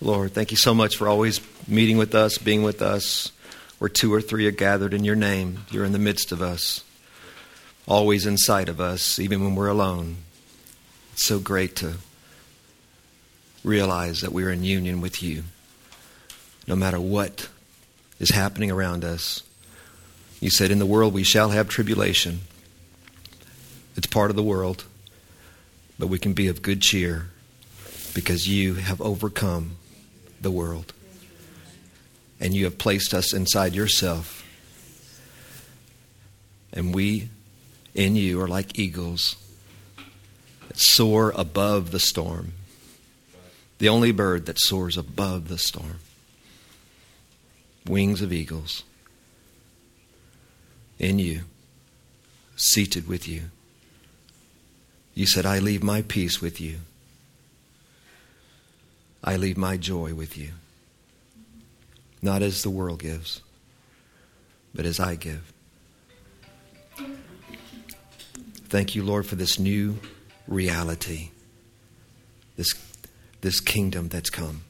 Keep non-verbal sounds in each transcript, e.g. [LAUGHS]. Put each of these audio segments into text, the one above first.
Lord, thank you so much for always meeting with us, being with us. Where two or three are gathered in your name, you're in the midst of us, always in sight of us, even when we're alone. It's so great to realize that we're in union with you. No matter what is happening around us, you said, In the world we shall have tribulation. It's part of the world, but we can be of good cheer because you have overcome the world. And you have placed us inside yourself. And we, in you, are like eagles that soar above the storm. The only bird that soars above the storm. Wings of eagles. In you, seated with you. You said, I leave my peace with you. I leave my joy with you. Not as the world gives, but as I give. Thank you, Lord, for this new reality, this, this kingdom that's come.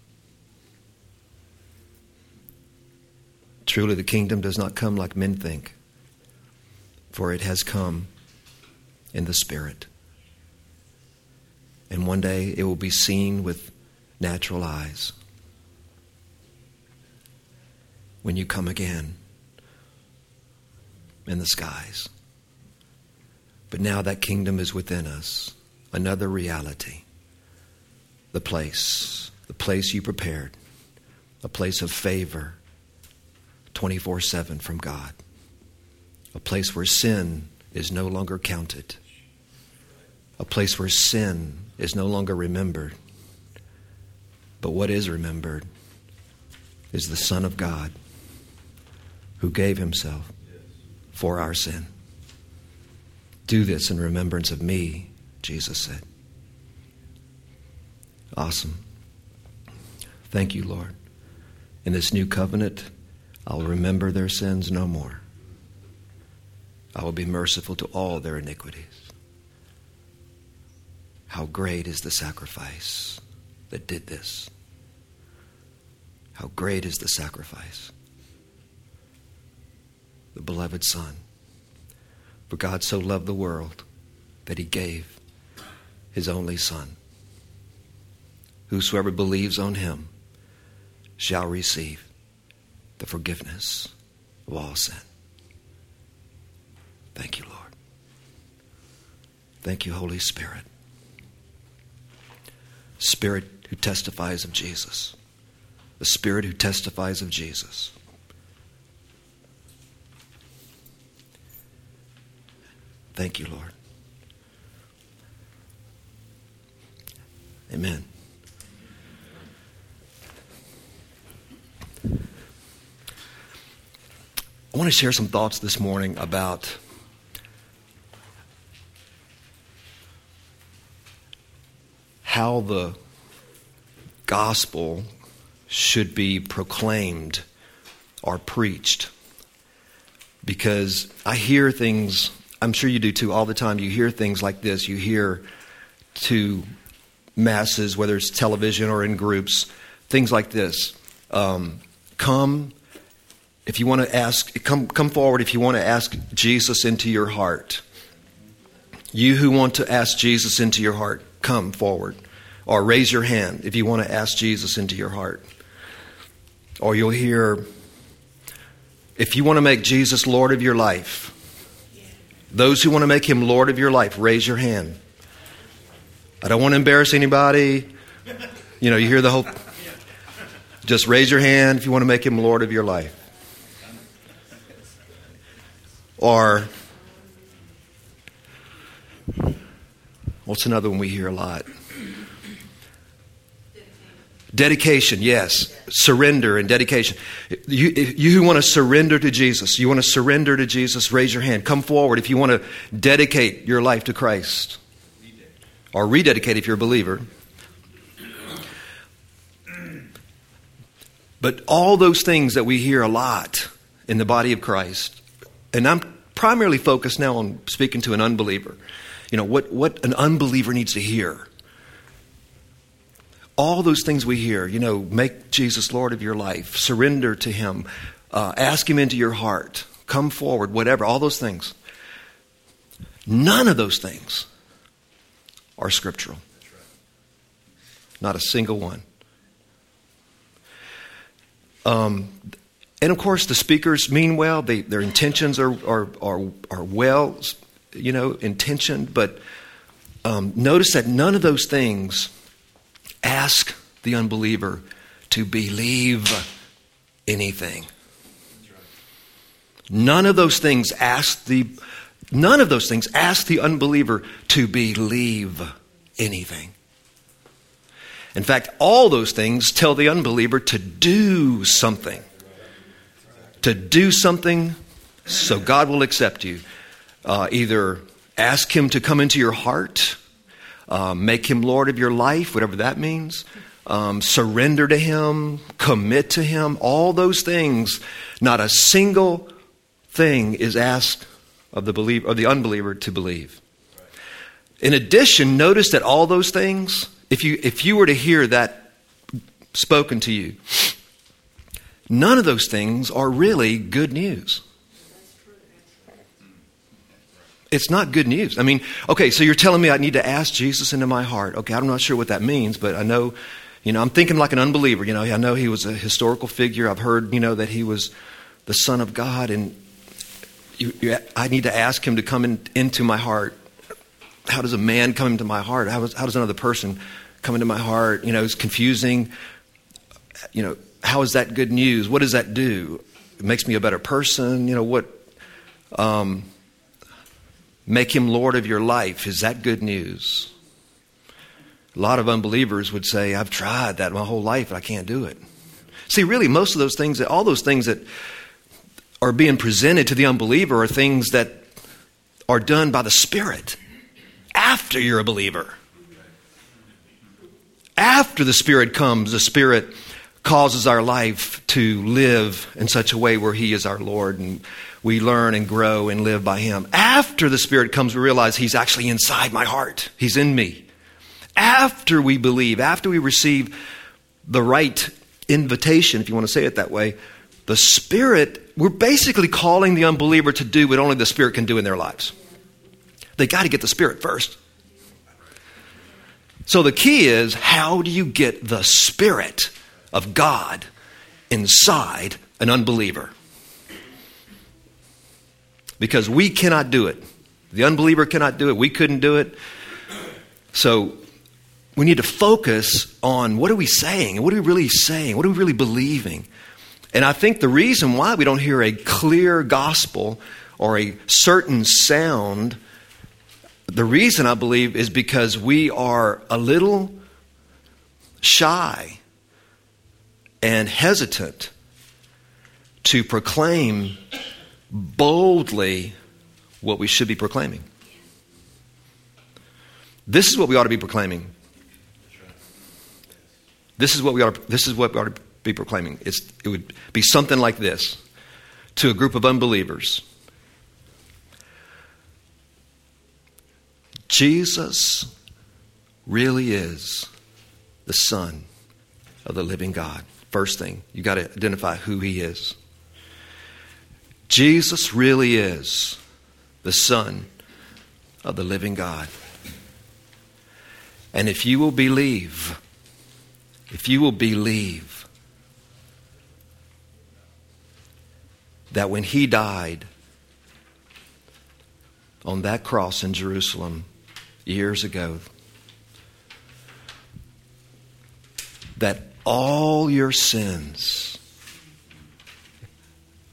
Truly, the kingdom does not come like men think, for it has come in the Spirit. And one day it will be seen with natural eyes. When you come again in the skies. But now that kingdom is within us, another reality. The place, the place you prepared, a place of favor 24 7 from God, a place where sin is no longer counted, a place where sin is no longer remembered but what is remembered is the Son of God who gave himself for our sin. Do this in remembrance of me, Jesus said. Awesome. Thank you, Lord. In this new covenant, I'll remember their sins no more. I will be merciful to all their iniquities. How great is the sacrifice that did this. How great is the sacrifice. The beloved Son. For God so loved the world that he gave his only Son. Whosoever believes on him shall receive the forgiveness of all sin. Thank you, Lord. Thank you, Holy Spirit. Spirit who testifies of Jesus the Spirit who testifies of Jesus. Thank you, Lord. Amen. I want to share some thoughts this morning about how the gospel should be proclaimed or preached. Because I hear things, I'm sure you do too, all the time. You hear things like this. You hear to masses, whether it's television or in groups, things like this. Um, come if you want to ask, come, come forward if you want to ask Jesus into your heart. You who want to ask Jesus into your heart, come forward. Or raise your hand if you want to ask Jesus into your heart. Or you'll hear, if you want to make Jesus Lord of your life, those who want to make him Lord of your life, raise your hand. I don't want to embarrass anybody. You know, you hear the whole. Just raise your hand if you want to make him Lord of your life. Or, what's another one we hear a lot? Dedication, yes. Surrender and dedication. You, you who want to surrender to Jesus, you want to surrender to Jesus, raise your hand. Come forward if you want to dedicate your life to Christ. Or rededicate if you're a believer. But all those things that we hear a lot in the body of Christ, and I'm primarily focused now on speaking to an unbeliever. You know, what, what an unbeliever needs to hear all those things we hear, you know, make Jesus Lord of your life, surrender to Him, uh, ask Him into your heart, come forward, whatever, all those things. None of those things are scriptural. Not a single one. Um, and of course, the speakers mean well. They, their intentions are, are, are, are well, you know, intentioned. But um, notice that none of those things ask the unbeliever to believe anything. None of those things ask the none of those things ask the unbeliever to believe anything. In fact, all those things tell the unbeliever to do something. To do something so God will accept you. Uh, either ask Him to come into your heart, uh, make Him Lord of your life, whatever that means, um, surrender to Him, commit to Him, all those things. Not a single thing is asked of the believer, of the unbeliever to believe. In addition, notice that all those things if you, if you were to hear that spoken to you, none of those things are really good news. It's not good news. I mean, okay, so you're telling me I need to ask Jesus into my heart. Okay, I'm not sure what that means, but I know, you know, I'm thinking like an unbeliever. You know, I know he was a historical figure. I've heard, you know, that he was the Son of God, and you, you, I need to ask him to come in, into my heart. How does a man come into my heart? How, how does another person come into my heart. You know, it's confusing. You know, how is that good news? What does that do? It makes me a better person. You know, what? Um, make him Lord of your life. Is that good news? A lot of unbelievers would say, I've tried that my whole life, and I can't do it. See, really, most of those things, that, all those things that are being presented to the unbeliever are things that are done by the Spirit after you're a believer. After the Spirit comes, the Spirit causes our life to live in such a way where He is our Lord and we learn and grow and live by Him. After the Spirit comes, we realize He's actually inside my heart, He's in me. After we believe, after we receive the right invitation, if you want to say it that way, the Spirit, we're basically calling the unbeliever to do what only the Spirit can do in their lives. They got to get the Spirit first. So the key is how do you get the Spirit of God inside an unbeliever? Because we cannot do it. The unbeliever cannot do it. We couldn't do it. So we need to focus on what are we saying? What are we really saying? What are we really believing? And I think the reason why we don't hear a clear gospel or a certain sound the reason I believe is because we are a little shy and hesitant to proclaim boldly what we should be proclaiming. This is what we ought to be proclaiming. This is what we ought to, this is what we ought to be proclaiming. It's, it would be something like this to a group of unbelievers. Jesus really is the Son of the living God. First thing, you got to identify who He is. Jesus really is the Son of the living God. And if you will believe, if you will believe that when He died on that cross in Jerusalem, years ago that all your sins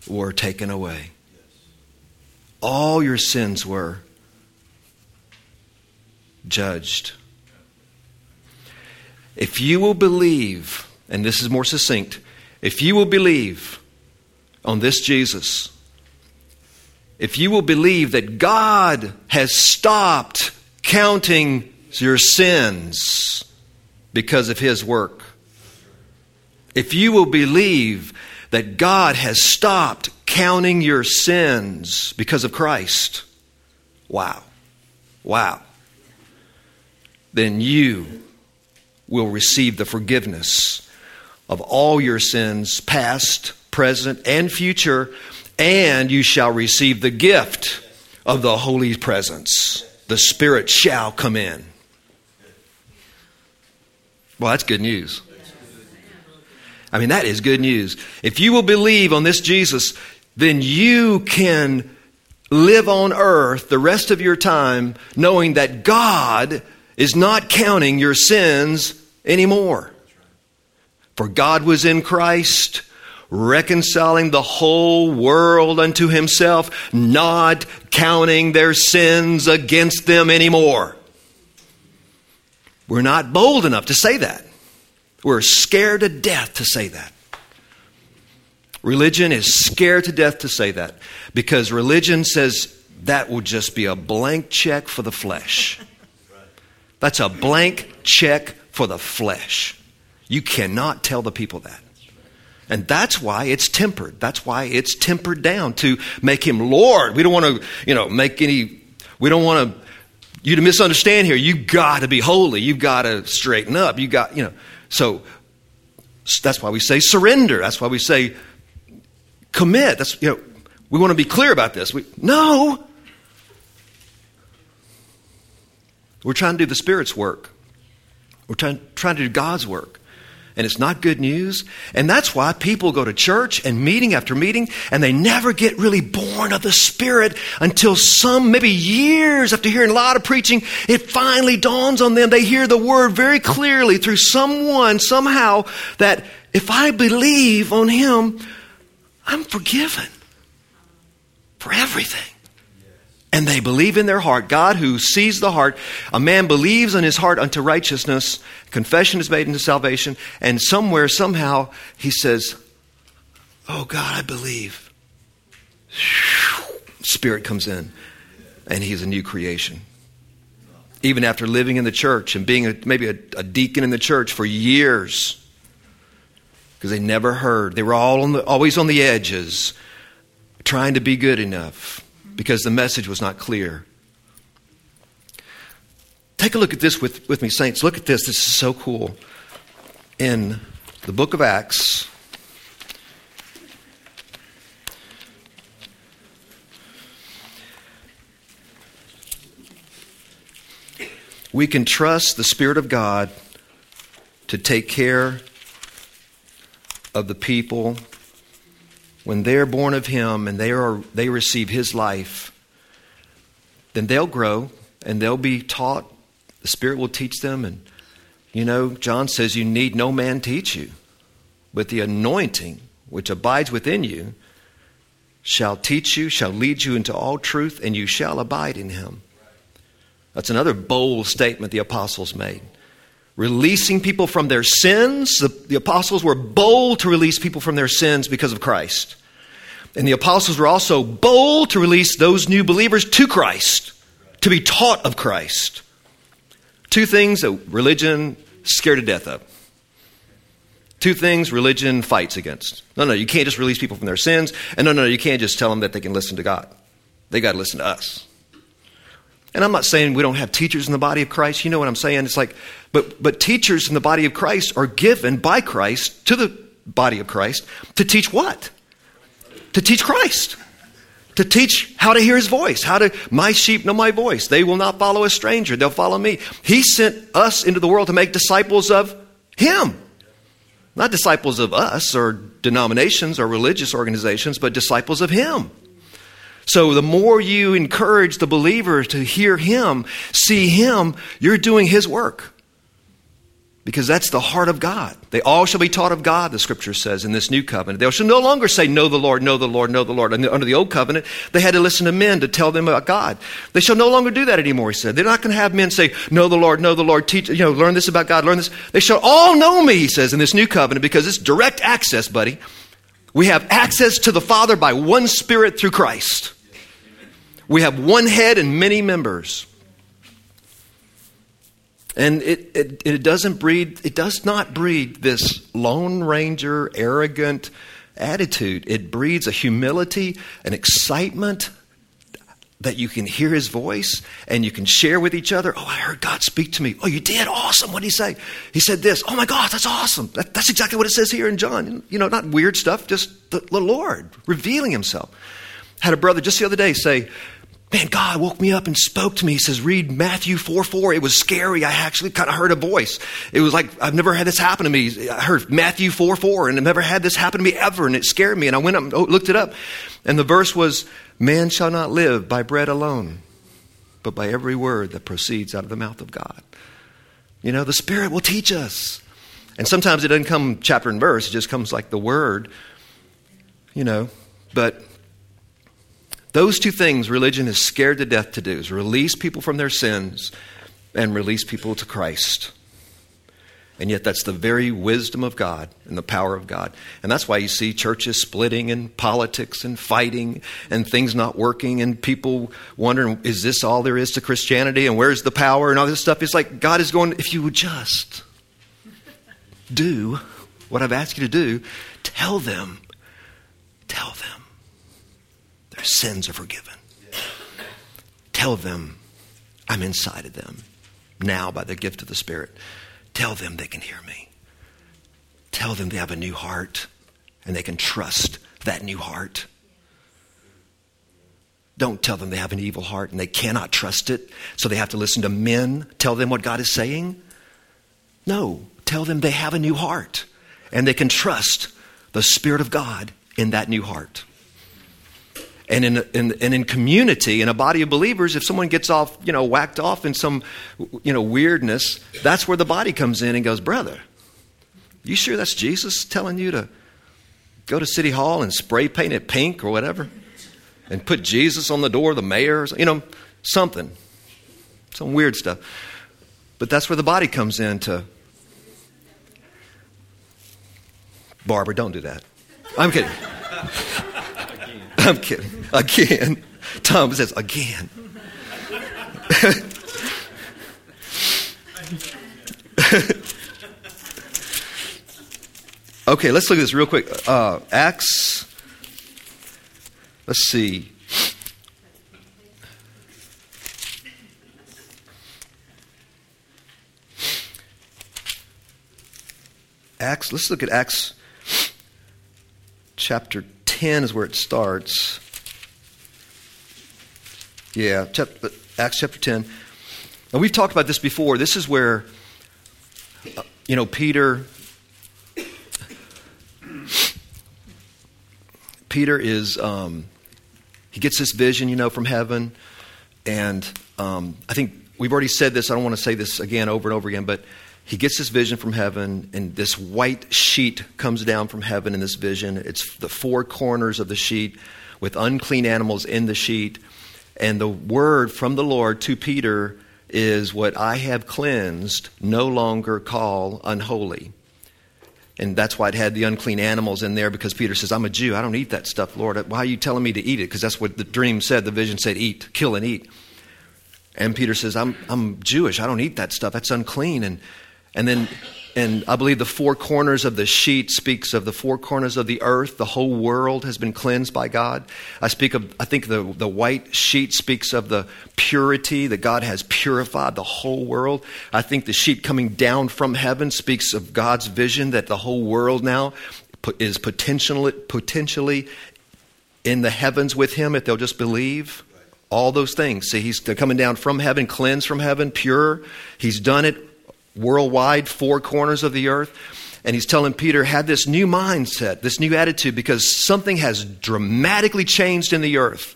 were taken away. All your sins were judged. If you will believe, and this is more succinct, if you will believe on this Jesus, if you will believe that God has stopped counting your sins because of his work. If you will believe that God has stopped counting your sins because of Christ, wow, wow, then you will receive the forgiveness of all your sins, past, present, and future, and you shall receive the gift of the Holy Presence. The Spirit shall come in. Well, that's good news. I mean, that is good news. If you will believe on this Jesus, then you can live on earth the rest of your time knowing that God is not counting your sins anymore. For God was in Christ, reconciling the whole world unto himself, not counting their sins against them anymore. We're not bold enough to say that. We're scared to death to say that. Religion is scared to death to say that because religion says that will just be a blank check for the flesh. That's a blank check for the flesh. You cannot tell the people that. And that's why it's tempered. That's why it's tempered down to make him Lord. We don't want to, you know, make any, we don't want to, you to misunderstand here. You've got to be holy. You've got to straighten up. You got, you know, so that's why we say surrender. That's why we say commit. That's, you know, we want to be clear about this. We, no. We're trying to do the Spirit's work. We're trying, trying to do God's work. And it's not good news. And that's why people go to church and meeting after meeting and they never get really born of the Spirit until some, maybe years after hearing a lot of preaching, it finally dawns on them. They hear the word very clearly through someone, somehow, that if I believe on Him, I'm forgiven for everything and they believe in their heart. God, who sees the heart, a man believes in his heart unto righteousness, confession is made unto salvation, and somewhere, somehow, he says, Oh God, I believe. Spirit comes in, and he's a new creation. Even after living in the church and being a, maybe a, a deacon in the church for years, because they never heard. They were all on the, always on the edges, trying to be good enough because the message was not clear. Take a look at this with, with me, saints. Look at this. This is so cool. In the book of Acts, we can trust the Spirit of God to take care of the people when they're born of Him and they, are, they receive His life, then they'll grow and they'll be taught. The Spirit will teach them. And, you know, John says, You need no man teach you, but the anointing which abides within you shall teach you, shall lead you into all truth, and you shall abide in Him. That's another bold statement the apostles made releasing people from their sins. The, the, apostles were bold to release people from their sins because of Christ. And the apostles were also bold to release those new believers to Christ, to be taught of Christ. Two things that religion scared to death of. Two things religion fights against. No, no, you can't just release people from their sins. And no, no, you can't just tell them that they can listen to God. They got to listen to us. And I'm not saying we don't have teachers in the body of Christ. You know what I'm saying? It's like, but, but teachers in the body of Christ are given by Christ to the body of Christ to teach what? To teach Christ. To teach how to hear his voice, how to, my sheep know my voice. They will not follow a stranger, they'll follow me. He sent us into the world to make disciples of him. Not disciples of us or denominations or religious organizations, but disciples of him. So the more you encourage the believer to hear him, see him, you're doing his work. Because that's the heart of God. They all shall be taught of God, the scripture says in this new covenant. They shall no longer say, Know the Lord, know the Lord, know the Lord. Under the old covenant, they had to listen to men to tell them about God. They shall no longer do that anymore, he said. They're not going to have men say, Know the Lord, know the Lord, teach, you know, learn this about God, learn this. They shall all know me, he says, in this new covenant, because it's direct access, buddy. We have access to the Father by one Spirit through Christ. We have one head and many members. And it, it, it, doesn't breed, it does not breed this Lone Ranger, arrogant attitude. It breeds a humility, an excitement. That you can hear his voice and you can share with each other. Oh, I heard God speak to me. Oh, you did? Awesome. What did he say? He said this. Oh my God, that's awesome. That, that's exactly what it says here in John. You know, not weird stuff, just the, the Lord revealing himself. Had a brother just the other day say, Man, God woke me up and spoke to me. He says, read Matthew 4 4. It was scary. I actually kind of heard a voice. It was like, I've never had this happen to me. I heard Matthew 4 4, and I've never had this happen to me ever, and it scared me. And I went up and looked it up. And the verse was, Man shall not live by bread alone, but by every word that proceeds out of the mouth of God. You know, the Spirit will teach us. And sometimes it doesn't come chapter and verse, it just comes like the word, you know. But those two things religion is scared to death to do is release people from their sins and release people to Christ. And yet, that's the very wisdom of God and the power of God. And that's why you see churches splitting and politics and fighting and things not working and people wondering, is this all there is to Christianity and where's the power and all this stuff? It's like God is going, if you would just do what I've asked you to do, tell them, tell them sins are forgiven. Tell them I'm inside of them now by the gift of the Spirit. Tell them they can hear me. Tell them they have a new heart and they can trust that new heart. Don't tell them they have an evil heart and they cannot trust it, so they have to listen to men tell them what God is saying. No, tell them they have a new heart and they can trust the Spirit of God in that new heart. And in, in, and in community, in a body of believers, if someone gets off, you know, whacked off in some, you know, weirdness, that's where the body comes in and goes, brother, you sure that's Jesus telling you to go to City Hall and spray paint it pink or whatever? And put Jesus on the door of the mayor, you know, something. Some weird stuff. But that's where the body comes in to. Barbara, don't do that. I'm kidding. [LAUGHS] I'm kidding. Again. Tom says, again. [LAUGHS] okay, let's look at this real quick. Uh, Acts, let's see. Acts, let's look at Acts chapter 10 is where it starts. Yeah, Acts chapter 10. And we've talked about this before. This is where, uh, you know, Peter. Peter is, um, he gets this vision, you know, from heaven. And um, I think we've already said this. I don't want to say this again over and over again, but he gets this vision from heaven, and this white sheet comes down from heaven in this vision. It's the four corners of the sheet with unclean animals in the sheet. And the word from the Lord to Peter is, What I have cleansed, no longer call unholy. And that's why it had the unclean animals in there because Peter says, I'm a Jew. I don't eat that stuff, Lord. Why are you telling me to eat it? Because that's what the dream said. The vision said, Eat, kill, and eat. And Peter says, I'm, I'm Jewish. I don't eat that stuff. That's unclean. And and then, and I believe the four corners of the sheet speaks of the four corners of the earth. The whole world has been cleansed by God. I speak of, I think the, the white sheet speaks of the purity that God has purified the whole world. I think the sheet coming down from heaven speaks of God's vision that the whole world now is potentially, potentially in the heavens with Him if they'll just believe. All those things. See, He's coming down from heaven, cleansed from heaven, pure. He's done it worldwide, four corners of the earth. And he's telling Peter, have this new mindset, this new attitude, because something has dramatically changed in the earth.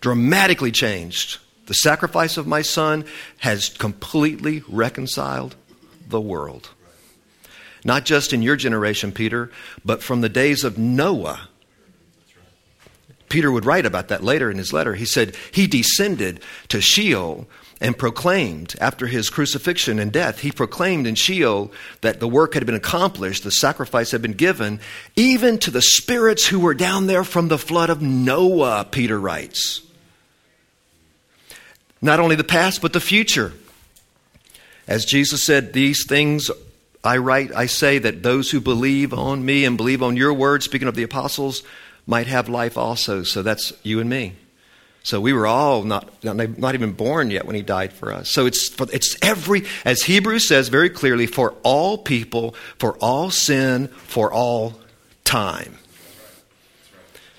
Dramatically changed. The sacrifice of my son has completely reconciled the world. Not just in your generation, Peter, but from the days of Noah. Peter would write about that later in his letter. He said, He descended to Sheol and proclaimed after his crucifixion and death, he proclaimed in Sheol that the work had been accomplished, the sacrifice had been given, even to the spirits who were down there from the flood of Noah, Peter writes. Not only the past, but the future. As Jesus said, These things I write, I say that those who believe on me and believe on your word, speaking of the apostles, might have life also. So that's you and me. So we were all not, not even born yet when he died for us. So it's, it's every, as Hebrews says very clearly, for all people, for all sin, for all time.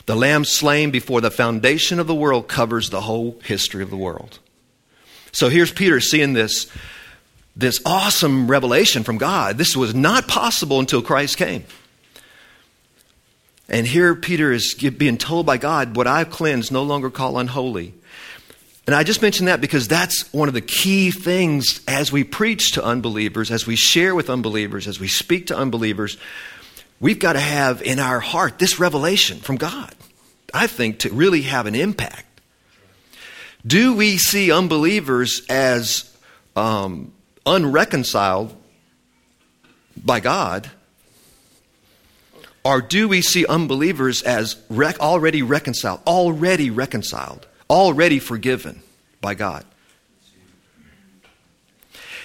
The lamb slain before the foundation of the world covers the whole history of the world. So here's Peter seeing this, this awesome revelation from God. This was not possible until Christ came. And here Peter is being told by God, What I've cleansed, no longer call unholy. And I just mention that because that's one of the key things as we preach to unbelievers, as we share with unbelievers, as we speak to unbelievers. We've got to have in our heart this revelation from God, I think, to really have an impact. Do we see unbelievers as um, unreconciled by God? Or do we see unbelievers as rec- already reconciled, already reconciled, already forgiven by God?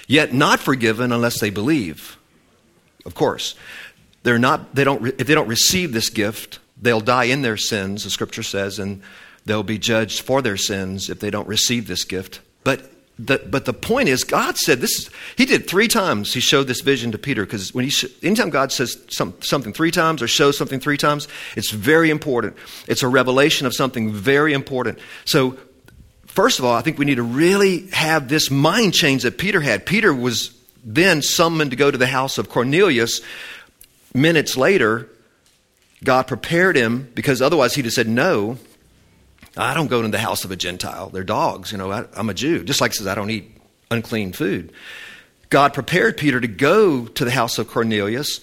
Yet not forgiven unless they believe. Of course. They're not, they don't, if they don't receive this gift, they'll die in their sins, the scripture says, and they'll be judged for their sins if they don't receive this gift. But the, but the point is, God said this. He did three times. He showed this vision to Peter because when he, anytime God says some, something three times or shows something three times, it's very important. It's a revelation of something very important. So, first of all, I think we need to really have this mind change that Peter had. Peter was then summoned to go to the house of Cornelius. Minutes later, God prepared him because otherwise he'd have said no. I don't go into the house of a Gentile. They're dogs. You know, I, am a Jew. Just like says, I don't eat unclean food. God prepared Peter to go to the house of Cornelius.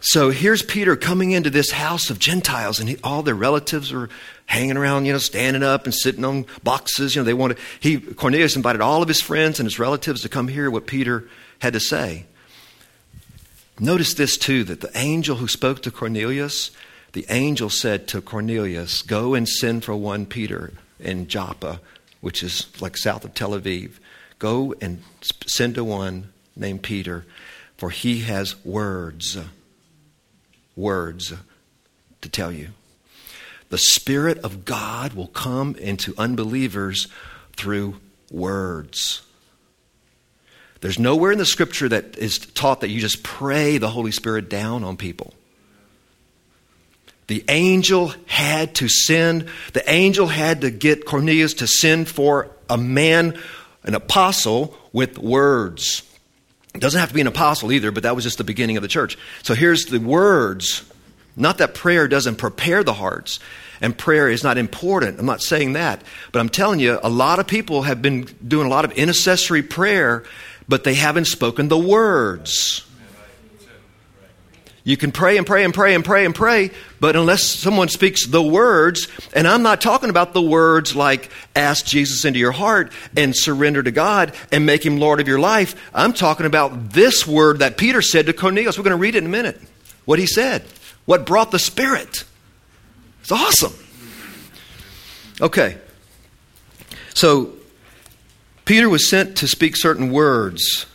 So here's Peter coming into this house of Gentiles, and he, all their relatives are hanging around, you know, standing up and sitting on boxes. You know, they wanted. He Cornelius invited all of his friends and his relatives to come hear what Peter had to say. Notice this too: that the angel who spoke to Cornelius the angel said to Cornelius, Go and send for one Peter in Joppa, which is like south of Tel Aviv. Go and send to one named Peter, for he has words, words to tell you. The Spirit of God will come into unbelievers through words. There's nowhere in the scripture that is taught that you just pray the Holy Spirit down on people. The angel had to send, the angel had to get Cornelius to send for a man, an apostle, with words. It doesn't have to be an apostle either, but that was just the beginning of the church. So here's the words. Not that prayer doesn't prepare the hearts and prayer is not important. I'm not saying that. But I'm telling you, a lot of people have been doing a lot of intercessory prayer, but they haven't spoken the words. You can pray and pray and pray and pray and pray, but unless someone speaks the words, and I'm not talking about the words like ask Jesus into your heart and surrender to God and make him Lord of your life. I'm talking about this word that Peter said to Cornelius. We're going to read it in a minute. What he said, what brought the Spirit. It's awesome. Okay. So, Peter was sent to speak certain words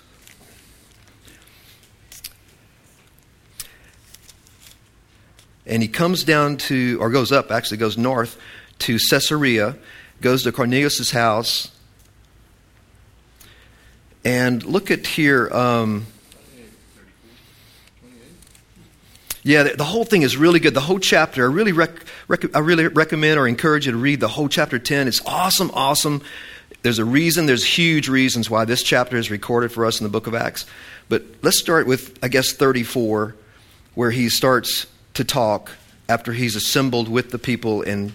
And he comes down to, or goes up, actually goes north to Caesarea, goes to Cornelius' house. And look at here. Um, yeah, the, the, whole thing is really good. The whole chapter, I really, rec- rec- I really recommend or encourage you to read the whole chapter 10. It's awesome, awesome. There's a reason, there's huge reasons why this chapter is recorded for us in the book of Acts. But let's start with, I guess, 34, where he starts to talk after he's assembled with the people in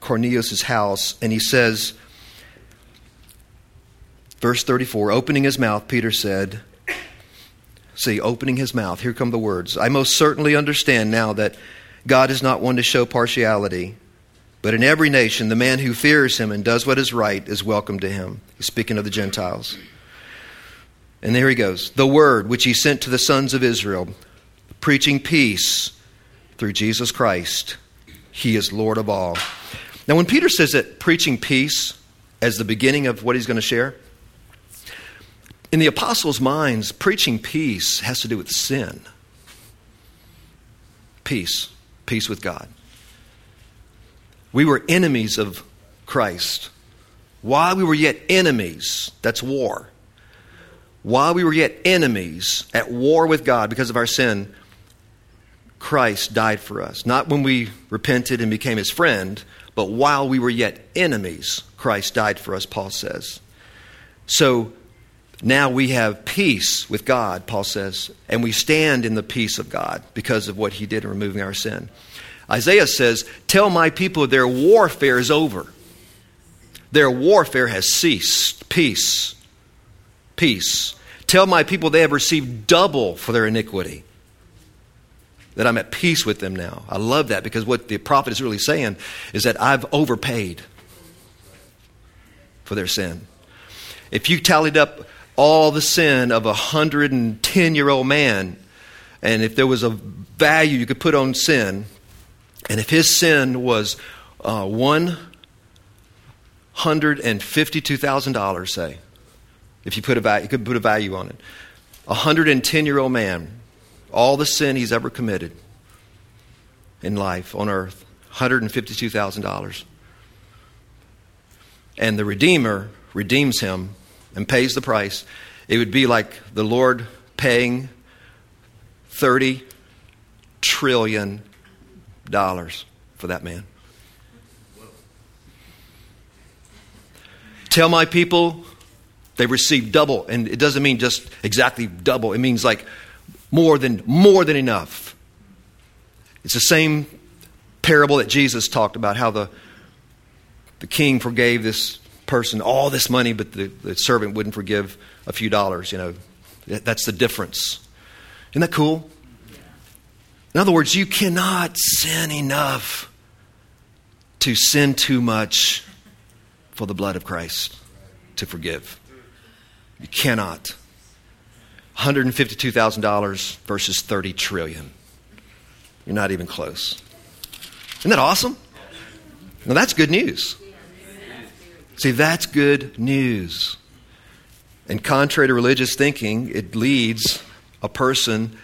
Cornelius' house, and he says, verse 34, opening his mouth, Peter said, See, opening his mouth, here come the words. I most certainly understand now that God is not one to show partiality, but in every nation, the man who fears him and does what is right is welcome to him. He's speaking of the Gentiles. And there he goes. The word which he sent to the sons of Israel, preaching peace through Jesus Christ. He is Lord of all. Now, when Peter says that preaching peace as the beginning of what he's going to share, in the apostles' minds, preaching peace has to do with sin. Peace, peace with God. We were enemies of Christ. While we were yet enemies, that's war. While we were yet enemies, at war with God because of our sin, Christ died for us. Not when we repented and became his friend, but while we were yet enemies, Christ died for us, Paul says. So now we have peace with God, Paul says, and we stand in the peace of God because of what he did in removing our sin. Isaiah says, Tell my people their warfare is over. Their warfare has ceased. Peace. Peace. Tell my people they have received double for their iniquity. That I'm at peace with them now. I love that because what the prophet is really saying is that I've overpaid for their sin. If you tallied up all the sin of a 110 year old man, and if there was a value you could put on sin, and if his sin was uh, $152,000, say, if you put a value, you could put a value on it, a 110 year old man, all the sin he's ever committed in life on earth, $152,000. And the Redeemer redeems him and pays the price. It would be like the Lord paying 30 trillion dollars for that man. Tell my people they received double, and it doesn't mean just exactly double. It means like more than more than enough. It's the same parable that Jesus talked about how the the king forgave this person all this money, but the, the servant wouldn't forgive a few dollars. You know, that's the difference. Isn't that cool? In other words, you cannot sin enough to sin too much for the blood of Christ to forgive. You cannot. $152,000 versus 30 trillion. You're not even close. Isn't that awesome? Now that's good news. See, that's good news. And contrary to religious thinking, it leads a person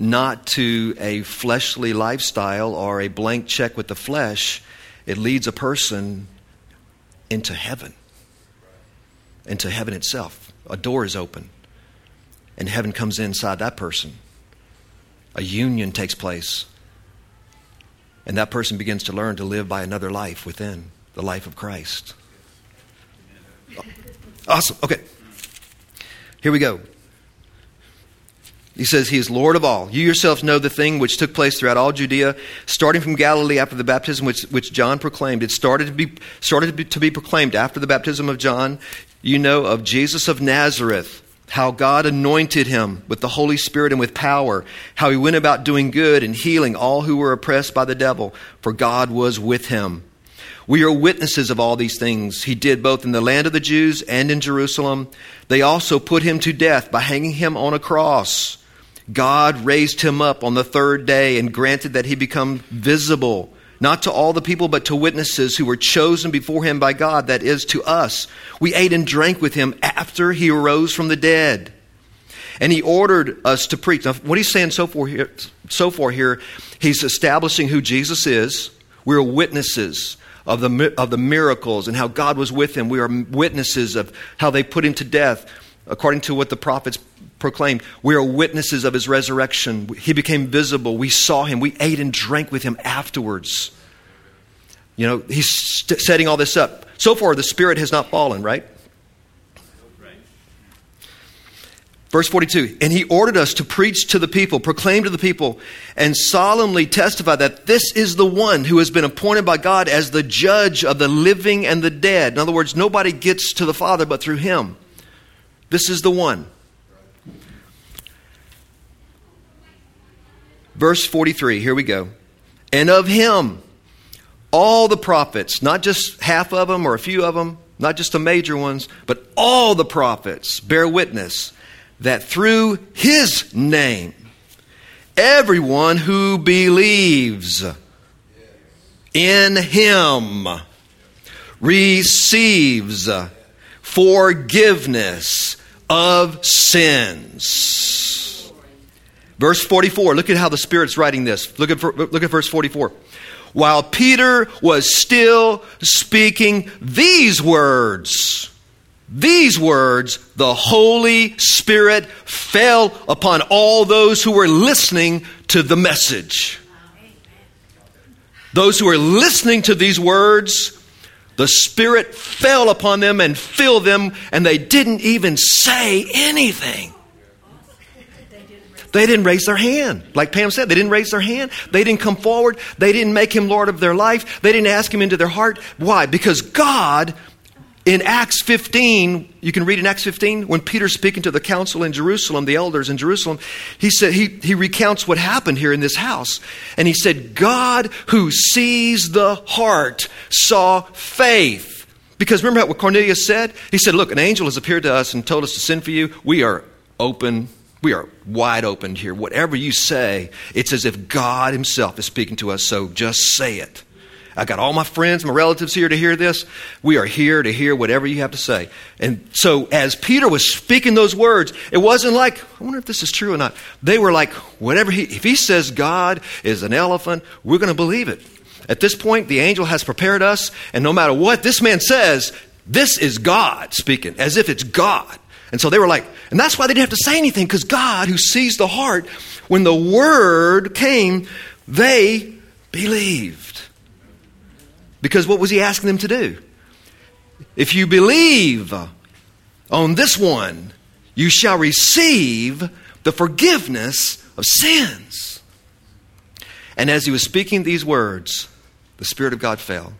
not to a fleshly lifestyle or a blank check with the flesh, it leads a person into heaven, into heaven itself. A door is open, and heaven comes inside that person. A union takes place, and that person begins to learn to live by another life within the life of Christ. Awesome. Okay. Here we go. He says he is Lord of all. You yourselves know the thing which took place throughout all Judea, starting from Galilee after the baptism which, which John proclaimed. It started to be started to be, to be proclaimed after the baptism of John. You know of Jesus of Nazareth, how God anointed him with the Holy Spirit and with power, how he went about doing good and healing all who were oppressed by the devil, for God was with him. We are witnesses of all these things he did both in the land of the Jews and in Jerusalem. They also put him to death by hanging him on a cross. God raised him up on the third day and granted that he become visible, not to all the people, but to witnesses who were chosen before him by God, that is, to us. We ate and drank with him after he arose from the dead. And he ordered us to preach. Now, what he's saying so far here, so far here he's establishing who Jesus is. We're witnesses of the, of the miracles and how God was with him. We are witnesses of how they put him to death according to what the prophets proclaimed. We are witnesses of his resurrection. He became visible. We saw him. We ate and drank with him afterwards. You know, he's st- setting all this up. So far, the Spirit has not fallen, right? Verse 42 And he ordered us to preach to the people, proclaim to the people, and solemnly testify that this is the one who has been appointed by God as the judge of the living and the dead. In other words, nobody gets to the Father but through him. This is the one. Verse 43, here we go. And of him, all the prophets, not just half of them or a few of them, not just the major ones, but all the prophets bear witness that through his name, everyone who believes in him receives forgiveness of sins. Verse 44, look at how the Spirit's writing this. Look at, look at verse 44. While Peter was still speaking these words. These words, the Holy Spirit fell upon all those who were listening to the message. Those who were listening to these words, the Spirit fell upon them and filled them, and they didn't even say anything. They didn't raise their hand. Like Pam said, they didn't raise their hand. They didn't come forward. They didn't make him Lord of their life. They didn't ask him into their heart. Why? Because God, in Acts 15, you can read in Acts 15, when Peter's speaking to the council in Jerusalem, the elders in Jerusalem, he said, he, he recounts what happened here in this house. And he said, God who sees the heart saw faith. Because remember what Cornelius said? He said, Look, an angel has appeared to us and told us to send for you. We are open we are wide open here. Whatever you say, it's as if God Himself is speaking to us, so just say it. I've got all my friends, my relatives here to hear this. We are here to hear whatever you have to say. And so, as Peter was speaking those words, it wasn't like, I wonder if this is true or not. They were like, whatever he, if he says God is an elephant, we're going to believe it. At this point, the angel has prepared us, and no matter what this man says, this is God speaking, as if it's God. And so they were like, and that's why they didn't have to say anything, because God, who sees the heart, when the word came, they believed. Because what was he asking them to do? If you believe on this one, you shall receive the forgiveness of sins. And as he was speaking these words, the Spirit of God fell.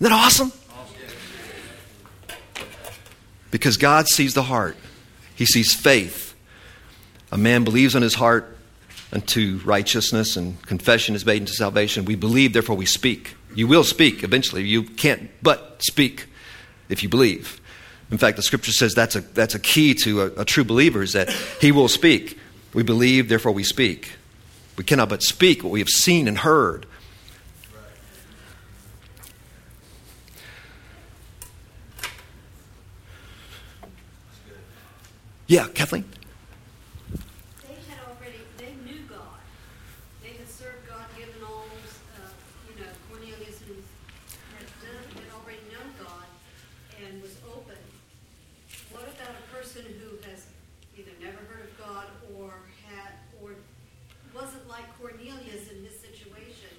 Isn't that awesome? Because God sees the heart, He sees faith. A man believes in his heart unto righteousness, and confession is made unto salvation. We believe, therefore we speak. You will speak eventually. You can't but speak if you believe. In fact, the scripture says that's a, that's a key to a, a true believer is that he will speak. We believe, therefore we speak. We cannot but speak what we have seen and heard. Yeah, Kathleen? They had already, they knew God. They had served God, given alms, uh, you know, Cornelius had done, had already known God and was open. What about a person who has either never heard of God or had, or wasn't like Cornelius in his situation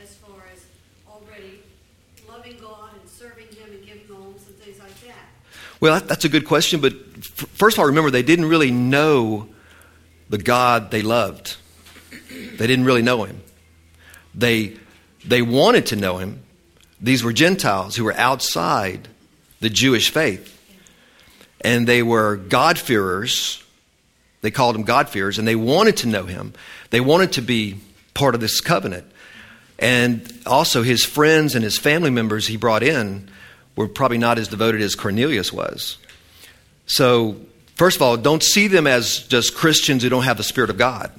as far as already loving God and serving Him and giving alms and things like that? Well, that's a good question, but first of all, remember they didn't really know the God they loved. They didn't really know him. They, they wanted to know him. These were Gentiles who were outside the Jewish faith. And they were God-fearers. They called them God-fearers, and they wanted to know him. They wanted to be part of this covenant. And also, his friends and his family members he brought in were probably not as devoted as Cornelius was. So, first of all, don't see them as just Christians who don't have the Spirit of God,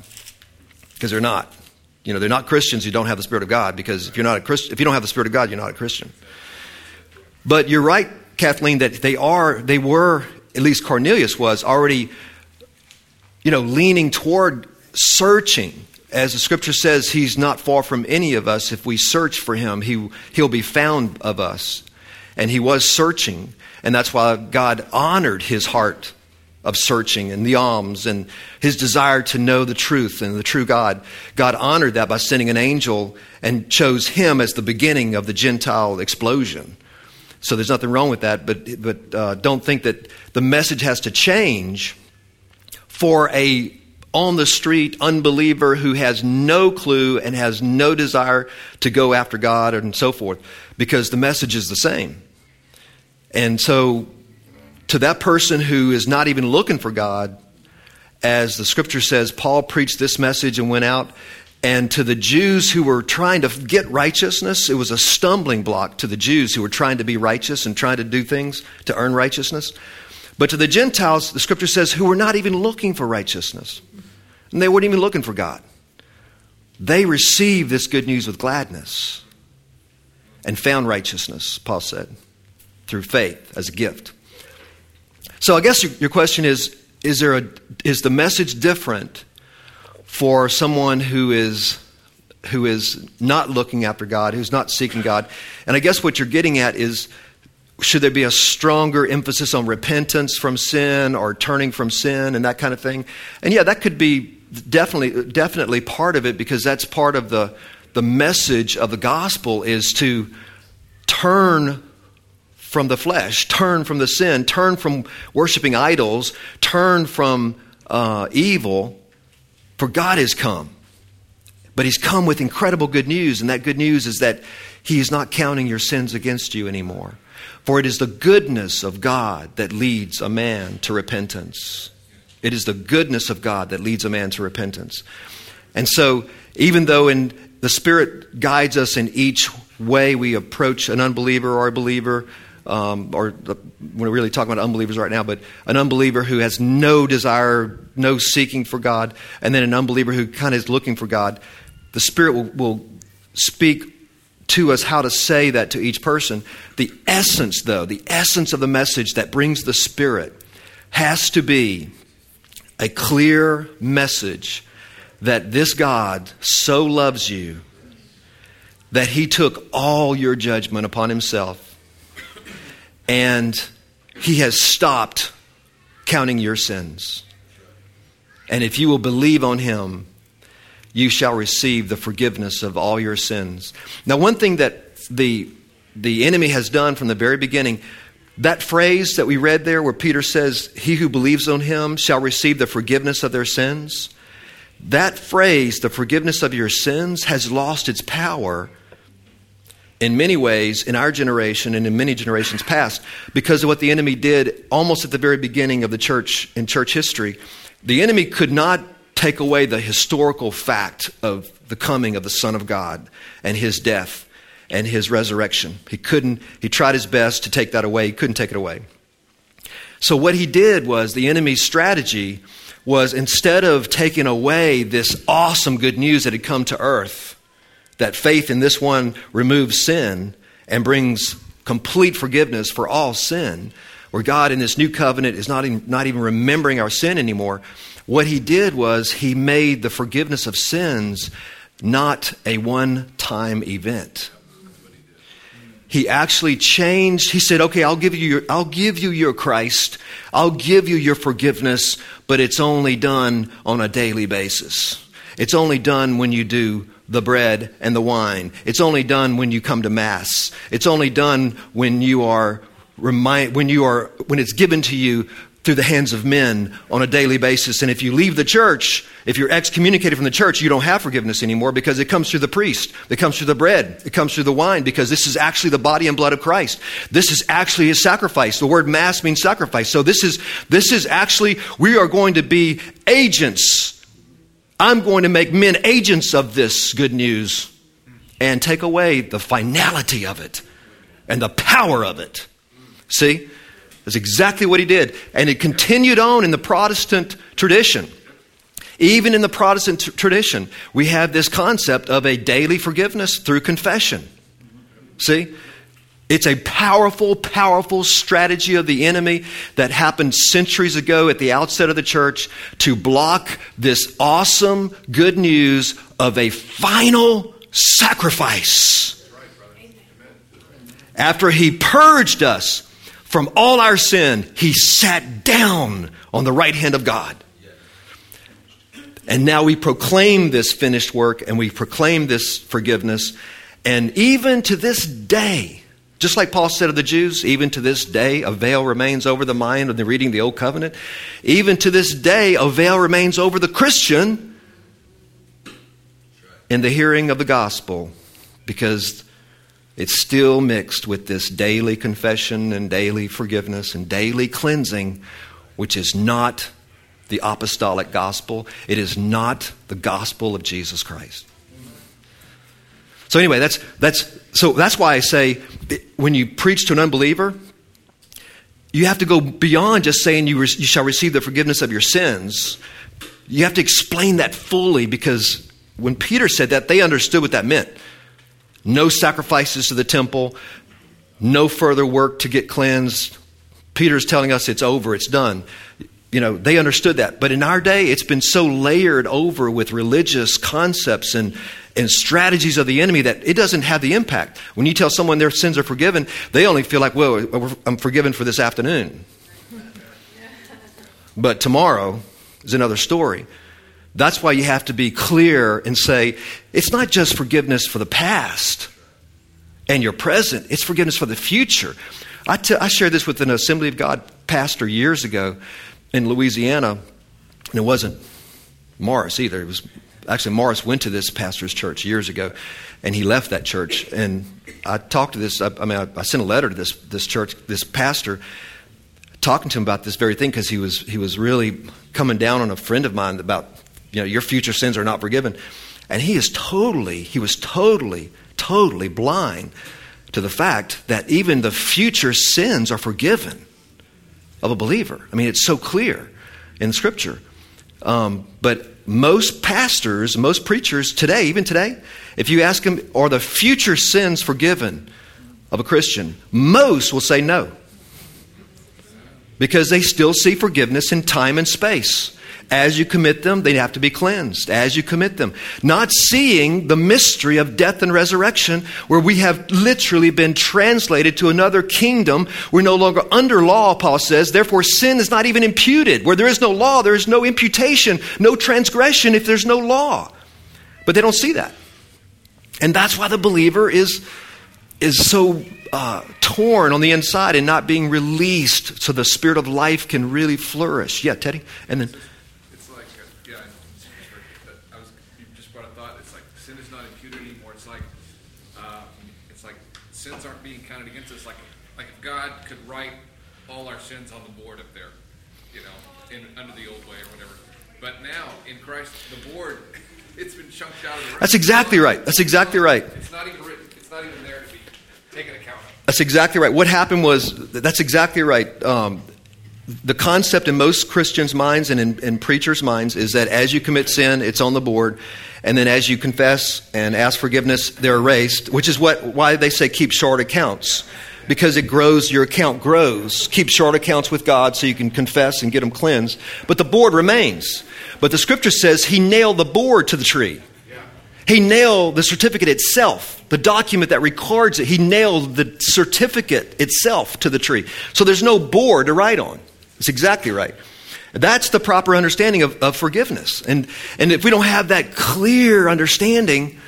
because they're not. You know, they're not Christians who don't have the Spirit of God, because if you're not a Christ, if you don't have the Spirit of God, you're not a Christian. But you're right, Kathleen, that they are, they were, at least Cornelius was already, you know, leaning toward searching. As the scripture says, he's not far from any of us. If we search for him, he, he'll be found of us. And he was searching. And that's why God honored his heart of searching and the alms and his desire to know the truth and the true God. God honored that by sending an angel and chose him as the beginning of the Gentile explosion. So there's nothing wrong with that, but, but uh, don't think that the message has to change for a on the street unbeliever who has no clue and has no desire to go after God and so forth, because the message is the same. And so, to that person who is not even looking for God, as the scripture says, Paul preached this message and went out. And to the Jews who were trying to get righteousness, it was a stumbling block to the Jews who were trying to be righteous and trying to do things to earn righteousness. But to the Gentiles, the scripture says, who were not even looking for righteousness, and they weren't even looking for God, they received this good news with gladness and found righteousness, Paul said through faith as a gift. So I guess your, question is is there a is the message different for someone who is who is not looking after God, who's not seeking God. And I guess what you're getting at is should there be a stronger emphasis on repentance from sin or turning from sin and that kind of thing? And yeah, that could be definitely definitely part of it because that's part of the the message of the gospel is to turn from the flesh, turn from the sin, turn from worshiping idols, turn from uh, evil, for God has come. But He's come with incredible good news, and that good news is that He is not counting your sins against you anymore. For it is the goodness of God that leads a man to repentance. It is the goodness of God that leads a man to repentance. And so, even though in the Spirit guides us in each way we approach an unbeliever or a believer, um, or the, we're really talking about unbelievers right now, but an unbeliever who has no desire, no seeking for God, and then an unbeliever who kind of is looking for God, the Spirit will, will speak to us how to say that to each person. The essence, though, the essence of the message that brings the Spirit has to be a clear message that this God so loves you that he took all your judgment upon himself and he has stopped counting your sins. And if you will believe on him, you shall receive the forgiveness of all your sins. Now, one thing that the, the enemy has done from the very beginning, that phrase that we read there where Peter says, He who believes on him shall receive the forgiveness of their sins, that phrase, the forgiveness of your sins, has lost its power in many ways in our generation and in many generations past because of what the enemy did almost at the very beginning of the church in church history. The enemy could not take away the historical fact of the coming of the Son of God and his death and his resurrection. He couldn't, he tried his best to take that away, he couldn't take it away. So, what he did was the enemy's strategy was instead of taking away this awesome good news that had come to earth, that faith in this one removes sin and brings complete forgiveness for all sin, where God in this new covenant is not even, not even remembering our sin anymore. What he did was he made the forgiveness of sins not a one time event. He actually changed. He said, "Okay, I'll give you your, I'll give you your Christ. I'll give you your forgiveness, but it's only done on a daily basis. It's only done when you do the bread and the wine. It's only done when you come to mass. It's only done when you are remind, when you are when it's given to you through the hands of men on a daily basis. And if you leave the church, if you're excommunicated from the church, you don't have forgiveness anymore because it comes through the priest. It comes through the bread. It comes through the wine because this is actually the body and blood of Christ. This is actually his sacrifice. The word mass means sacrifice. So this is, this is actually, we are going to be agents I'm going to make men agents of this good news and take away the finality of it and the power of it. See? That's exactly what he did. And it continued on in the Protestant tradition. Even in the Protestant t- tradition, we have this concept of a daily forgiveness through confession. See? It's a powerful, powerful strategy of the enemy that happened centuries ago at the outset of the church to block this awesome good news of a final sacrifice. After he purged us from all our sin, he sat down on the right hand of God. And now we proclaim this finished work and we proclaim this forgiveness. And even to this day, just like Paul said of the Jews, even to this day, a veil remains over the mind of the reading the Old Covenant. Even to this day, a veil remains over the Christian in the hearing of the gospel because it's still mixed with this daily confession and daily forgiveness and daily cleansing, which is not the apostolic gospel. It is not the gospel of Jesus Christ. So anyway, that's that's so that's why I say when you preach to an unbeliever, you have to go beyond just saying you, re- you shall receive the forgiveness of your sins. You have to explain that fully because when Peter said that, they understood what that meant. No sacrifices to the temple, no further work to get cleansed. Peter's telling us it's over, it's done. You know, they understood that. But in our day, it's been so layered over with religious concepts and, and strategies of the enemy that it doesn't have the impact. When you tell someone their sins are forgiven, they only feel like, well, I'm forgiven for this afternoon. But tomorrow is another story. That's why you have to be clear and say, it's not just forgiveness for the past and your present, it's forgiveness for the future. I, t- I shared this with an Assembly of God pastor years ago in Louisiana, and it wasn't Morris either. It was actually Morris went to this pastor's church years ago, and he left that church. And I talked to this. I, I mean, I, I, sent a letter to this this church, this pastor, talking to him about this very thing because he was he was really coming down on a friend of mine about you know your future sins are not forgiven, and he is totally he was totally totally blind to the fact that even the future sins are forgiven of a believer. I mean, it's so clear in Scripture. Um, but most pastors, most preachers today, even today, if you ask them, are the future sins forgiven of a Christian? Most will say no. Because they still see forgiveness in time and space. As you commit them, they have to be cleansed. As you commit them. Not seeing the mystery of death and resurrection, where we have literally been translated to another kingdom. We're no longer under law, Paul says. Therefore, sin is not even imputed. Where there is no law, there is no imputation, no transgression if there's no law. But they don't see that. And that's why the believer is, is so uh, torn on the inside and not being released so the spirit of life can really flourish. Yeah, Teddy? And then. God could write all our sins on the board up there, you know, in, under the old way or whatever. But now in Christ, the board, [LAUGHS] it's been chunked out of the. That's exactly right. That's exactly right. It's not even written. It's not even there to be taken account of. That's exactly right. What happened was that's exactly right. Um, the concept in most Christians' minds and in, in, preachers' minds is that as you commit sin, it's on the board, and then as you confess and ask forgiveness, they're erased. Which is what why they say keep short accounts because it grows, your account grows. Keep short accounts with God so you can confess and get them cleansed. But the board remains. But the scripture says he nailed the board to the tree. He nailed the certificate itself, the document that records it. He nailed the certificate itself to the tree. So there's no board to write on. It's exactly right. That's the proper understanding of, of forgiveness. And, and if we don't have that clear understanding,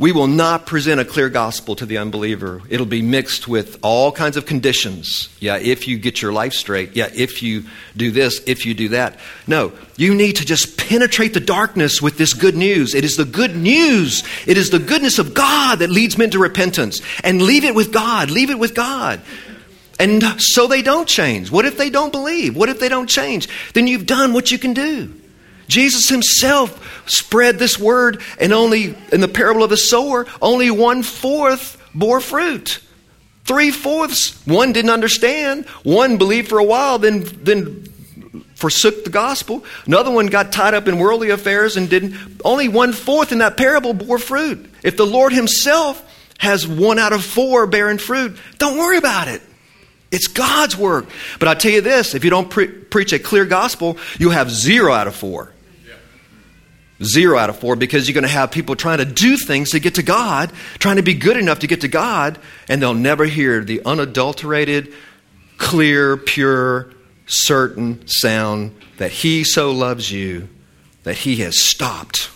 we will not present a clear gospel to the unbeliever. It'll be mixed with all kinds of conditions. Yeah, if you get your life straight. Yeah, if you do this, if you do that. No, you need to just penetrate the darkness with this good news. It is the good news. It is the goodness of God that leads men to repentance. And leave it with God. Leave it with God. And so they don't change. What if they don't believe? What if they don't change? Then you've done what you can do. Jesus himself spread this word, and only in the parable of the sower, only one fourth bore fruit. Three fourths, one didn't understand. One believed for a while, then, then forsook the gospel. Another one got tied up in worldly affairs and didn't. Only one fourth in that parable bore fruit. If the Lord Himself has one out of four bearing fruit, don't worry about it. It's God's work. But I tell you this if you don't pre- preach a clear gospel, you'll have zero out of four zero out of four because you're going to have people trying to do things to get to God, trying to be good enough to get to God, and they'll never hear the unadulterated, clear, pure, certain sound that He so loves you that He has stopped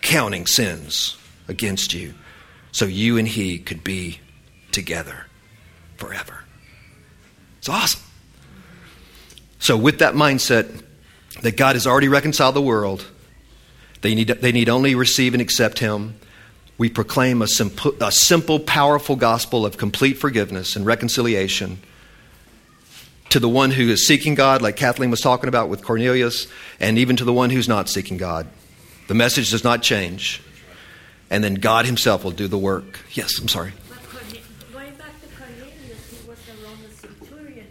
counting sins against you so you and He could be together forever. It's awesome. So, with that mindset that God has already reconciled the world, they need, they need only receive and accept Him. We proclaim a simple, a simple, powerful gospel of complete forgiveness and reconciliation to the one who is seeking God, like Kathleen was talking about with Cornelius, and even to the one who's not seeking God. The message does not change. And then God Himself will do the work. Yes, I'm sorry. Going back to Cornelius, he was a Roman centurion.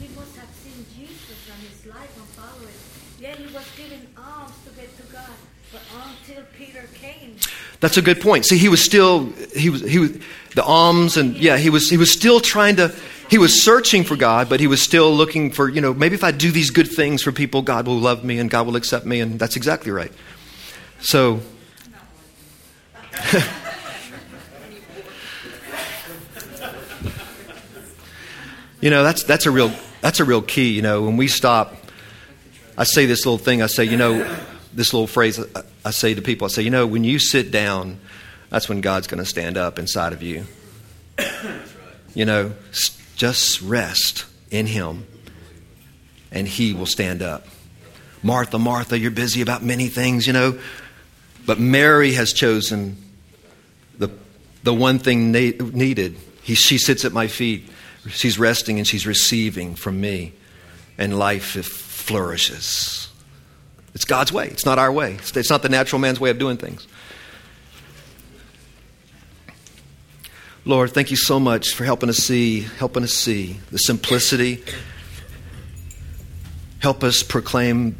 He must have seen Jesus on his life and following. Yet he was giving alms to get to God. But until Peter came. That's a good point. See, he was still he was he was the alms and yeah, he was he was still trying to he was searching for God, but he was still looking for, you know, maybe if I do these good things for people, God will love me and God will accept me, and that's exactly right. So, [LAUGHS] you know, that's that's a real that's a real key. You know, when we stop, I say this little thing. I say, you know, this little phrase. I say to people, I say, you know, when you sit down, that's when God's going to stand up inside of you. [COUGHS] You know, just rest in Him, and He will stand up. Martha, Martha, you're busy about many things, you know, but Mary has chosen the, the one thing na- needed. He, she sits at my feet. She's resting and she's receiving from me, and life flourishes. It's God's way. It's not our way. It's not the natural man's way of doing things. Lord, thank you so much for helping us see, helping us see the simplicity. Help us proclaim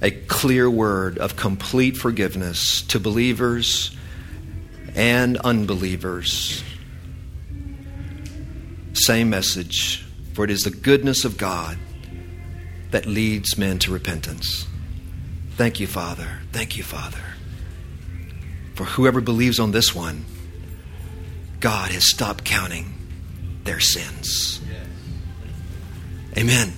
a clear word of complete forgiveness to believers and unbelievers. Same message, for it is the goodness of God that leads men to repentance. Thank you, Father. Thank you, Father. For whoever believes on this one, God has stopped counting their sins. Amen.